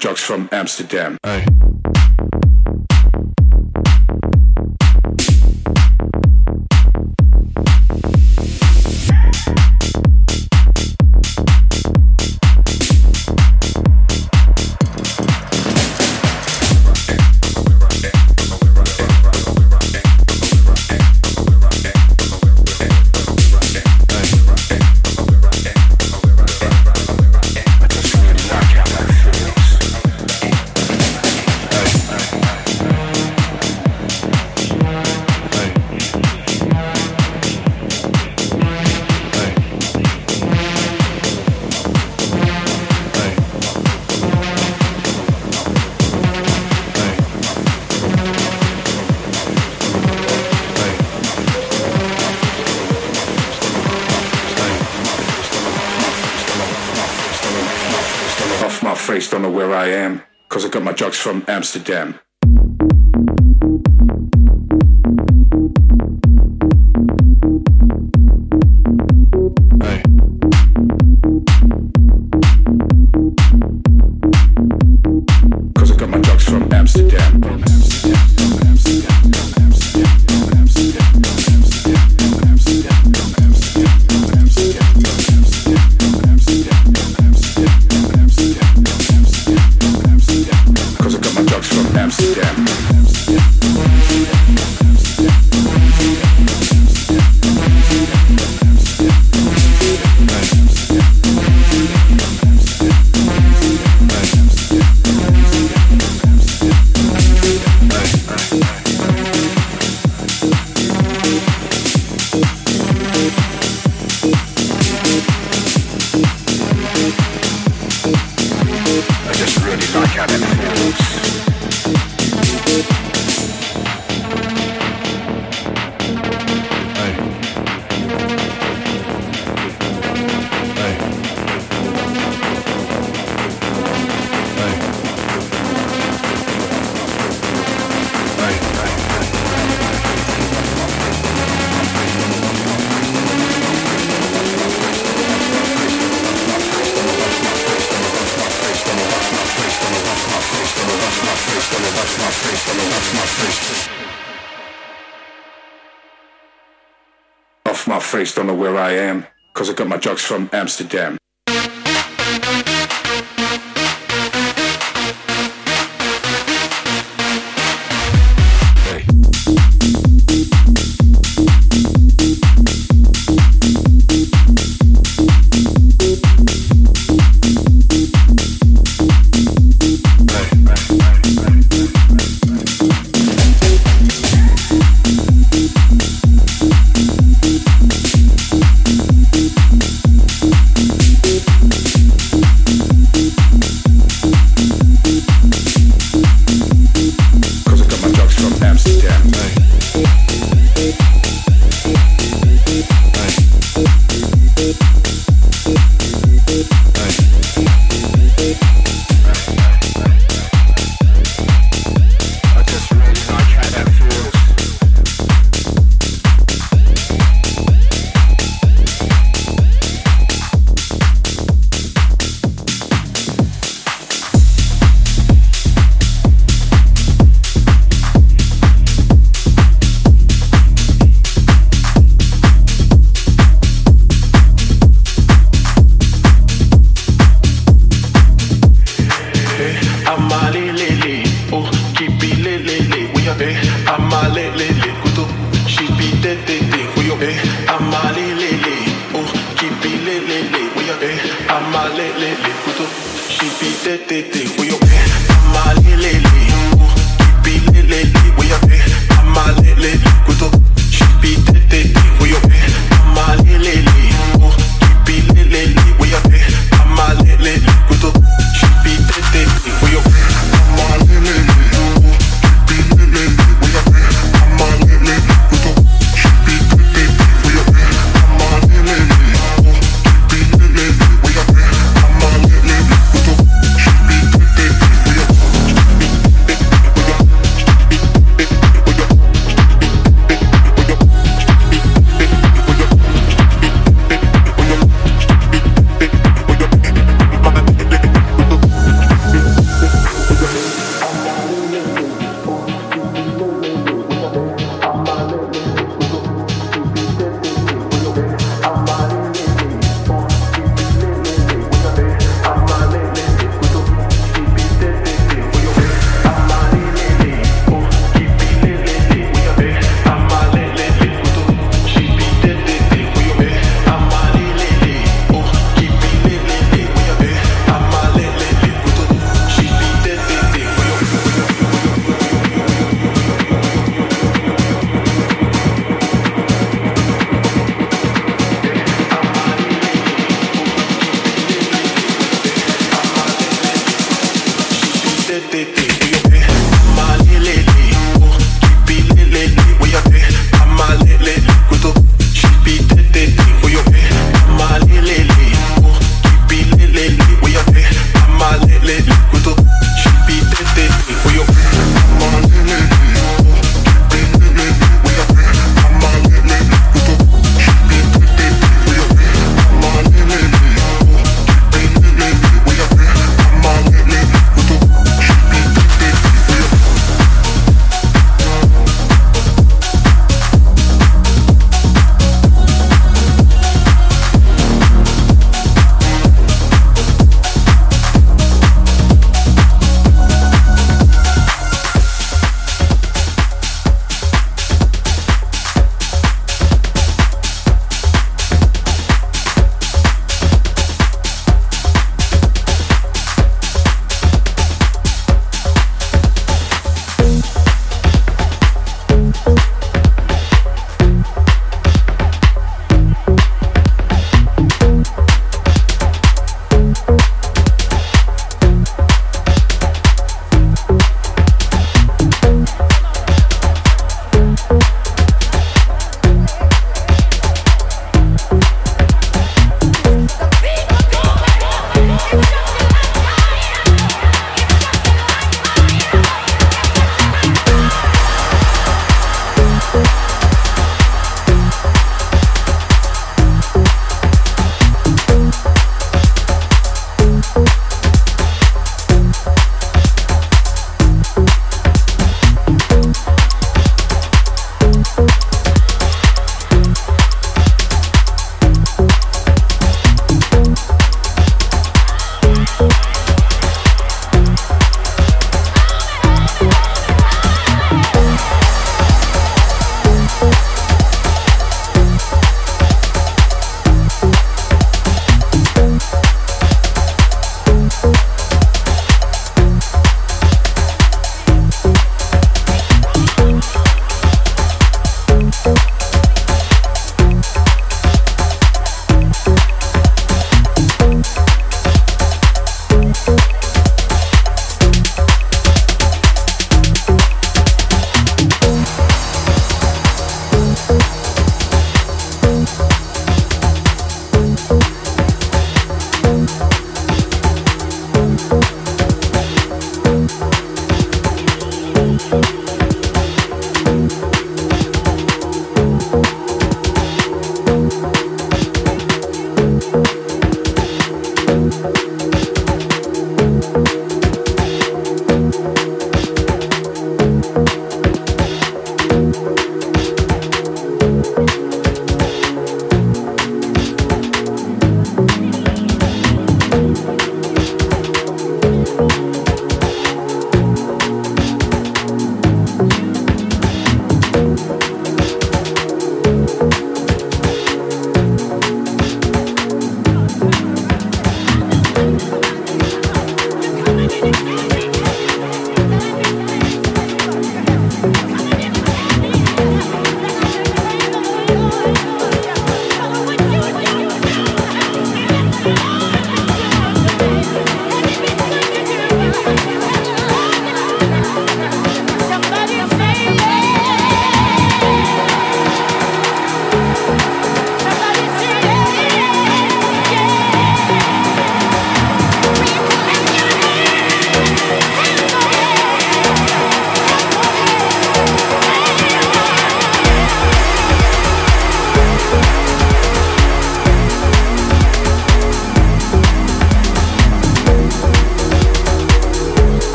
Drugs from Amsterdam. Hey. From Amsterdam. Face, don't I am, cause I got my drugs from Amsterdam.